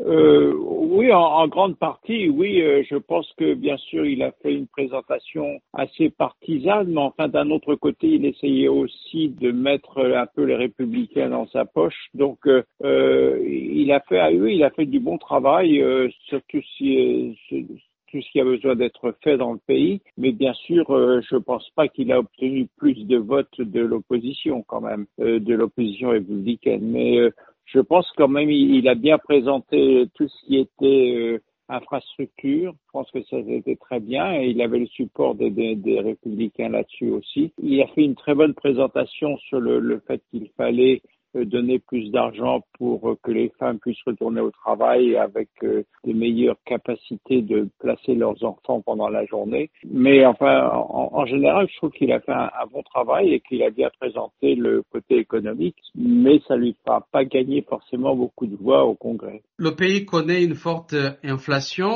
Euh, oui, en, grande partie, oui. Euh, je pense que bien sûr, il a fait une présentation assez partisane, mais enfin, d'un autre côté, il essayait aussi de mettre un peu les républicains dans sa poche. Donc, euh, il a fait, ah oui, il a fait du bon travail, surtout si tout ce qui a besoin d'être fait dans le pays, mais bien sûr, je ne pense pas qu'il a obtenu plus de votes de l'opposition quand même, de l'opposition républicaine. Mais je pense quand même il, a bien présenté tout ce qui était euh, infrastructure. Je pense que ça été très bien et il avait le support des, des, républicains là-dessus aussi. Il a fait une très bonne présentation sur le, le fait qu'il fallait donner plus d'argent pour que les femmes puissent retourner au travail avec euh, des meilleures capacités de placer leurs enfants pendant la journée. Mais enfin, en, général, je trouve qu'il a fait un, bon travail et qu'il a bien présenté le côté économique, mais ça lui fera pas gagner forcément beaucoup de voix au Congrès. Le pays connaît une forte inflation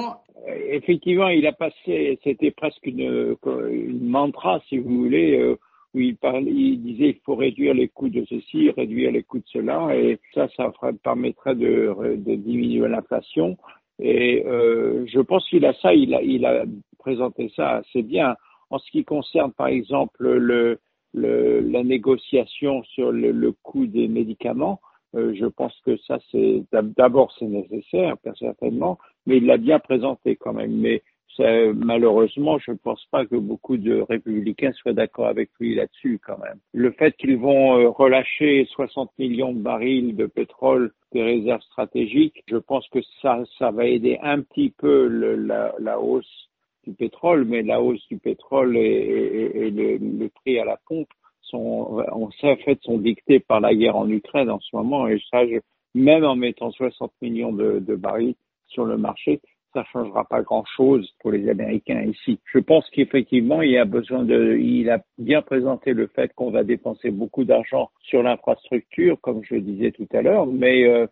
effectivement, il a passé, c'était presque une, une mantra, si vous voulez, euh, où il, parlait, il disait il faut réduire les coûts de ceci, réduire les coûts de cela, et ça, ça permettrait de, de diminuer l'inflation. Et euh, je pense qu'il a ça, il a, il a présenté ça assez bien. En ce qui concerne, par exemple, le, le la négociation sur le, le coût des médicaments, euh, je pense que ça, c'est d'abord c'est nécessaire, certainement, mais il l'a bien présenté quand même. Mais malheureusement, je ne pense pas que beaucoup de républicains soient d'accord avec lui là-dessus quand même. Le fait qu'ils vont euh, relâcher 60 millions de barils de pétrole des réserves stratégiques, je pense que ça, ça va aider un petit peu la, hausse du pétrole, mais la hausse du pétrole et, et, le, prix à la pompe sont, en fait, sont dictés par la guerre en Ukraine en ce moment. Et ça, je, même en mettant 60 millions de barils sur le marché, ça changera pas grand-chose pour les Américains ici. Je pense qu'effectivement, il a besoin de, il a bien présenté le fait qu'on va dépenser beaucoup d'argent sur l'infrastructure, comme je disais tout à l'heure, mais euh,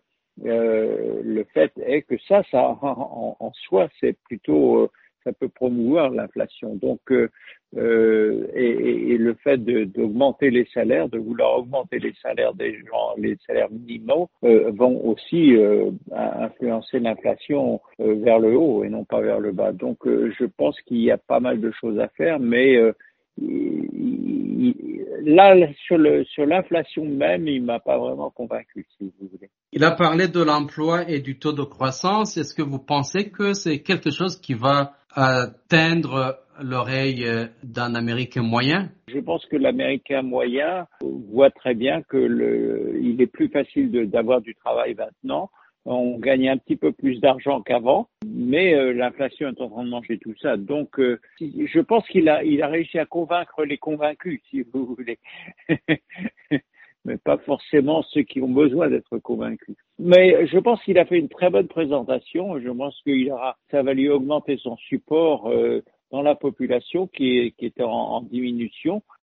euh, le fait est que ça, ça en, en soi, c'est plutôt euh, ça peut promouvoir l'inflation. Donc, euh, euh et, et, le fait d'augmenter les salaires, de vouloir augmenter les salaires des gens, les salaires minimaux, euh, vont aussi euh, influencer l'inflation euh, vers le haut et non pas vers le bas. Donc, je pense qu'il y a pas mal de choses à faire, mais là, sur le sur l'inflation même, il m'a pas vraiment convaincu, si vous voulez. Il a parlé de l'emploi et du taux de croissance. Est-ce que vous pensez que c'est quelque chose qui va atteindre l'oreille d'un Américain moyen? Je pense que l'Américain moyen voit très bien que le, il est plus facile d'avoir du travail maintenant. On gagne un petit peu plus d'argent qu'avant, mais euh, l'inflation est en train de manger tout ça. Donc, euh, je pense qu'il a, il a réussi à convaincre les convaincus, si vous voulez, forcément ceux qui ont besoin d'être convaincus. Mais je pense qu'il a fait une très bonne présentation. Je pense qu'il aura, ça va lui augmenter son support. Euh, dans la population qui, qui était en, diminution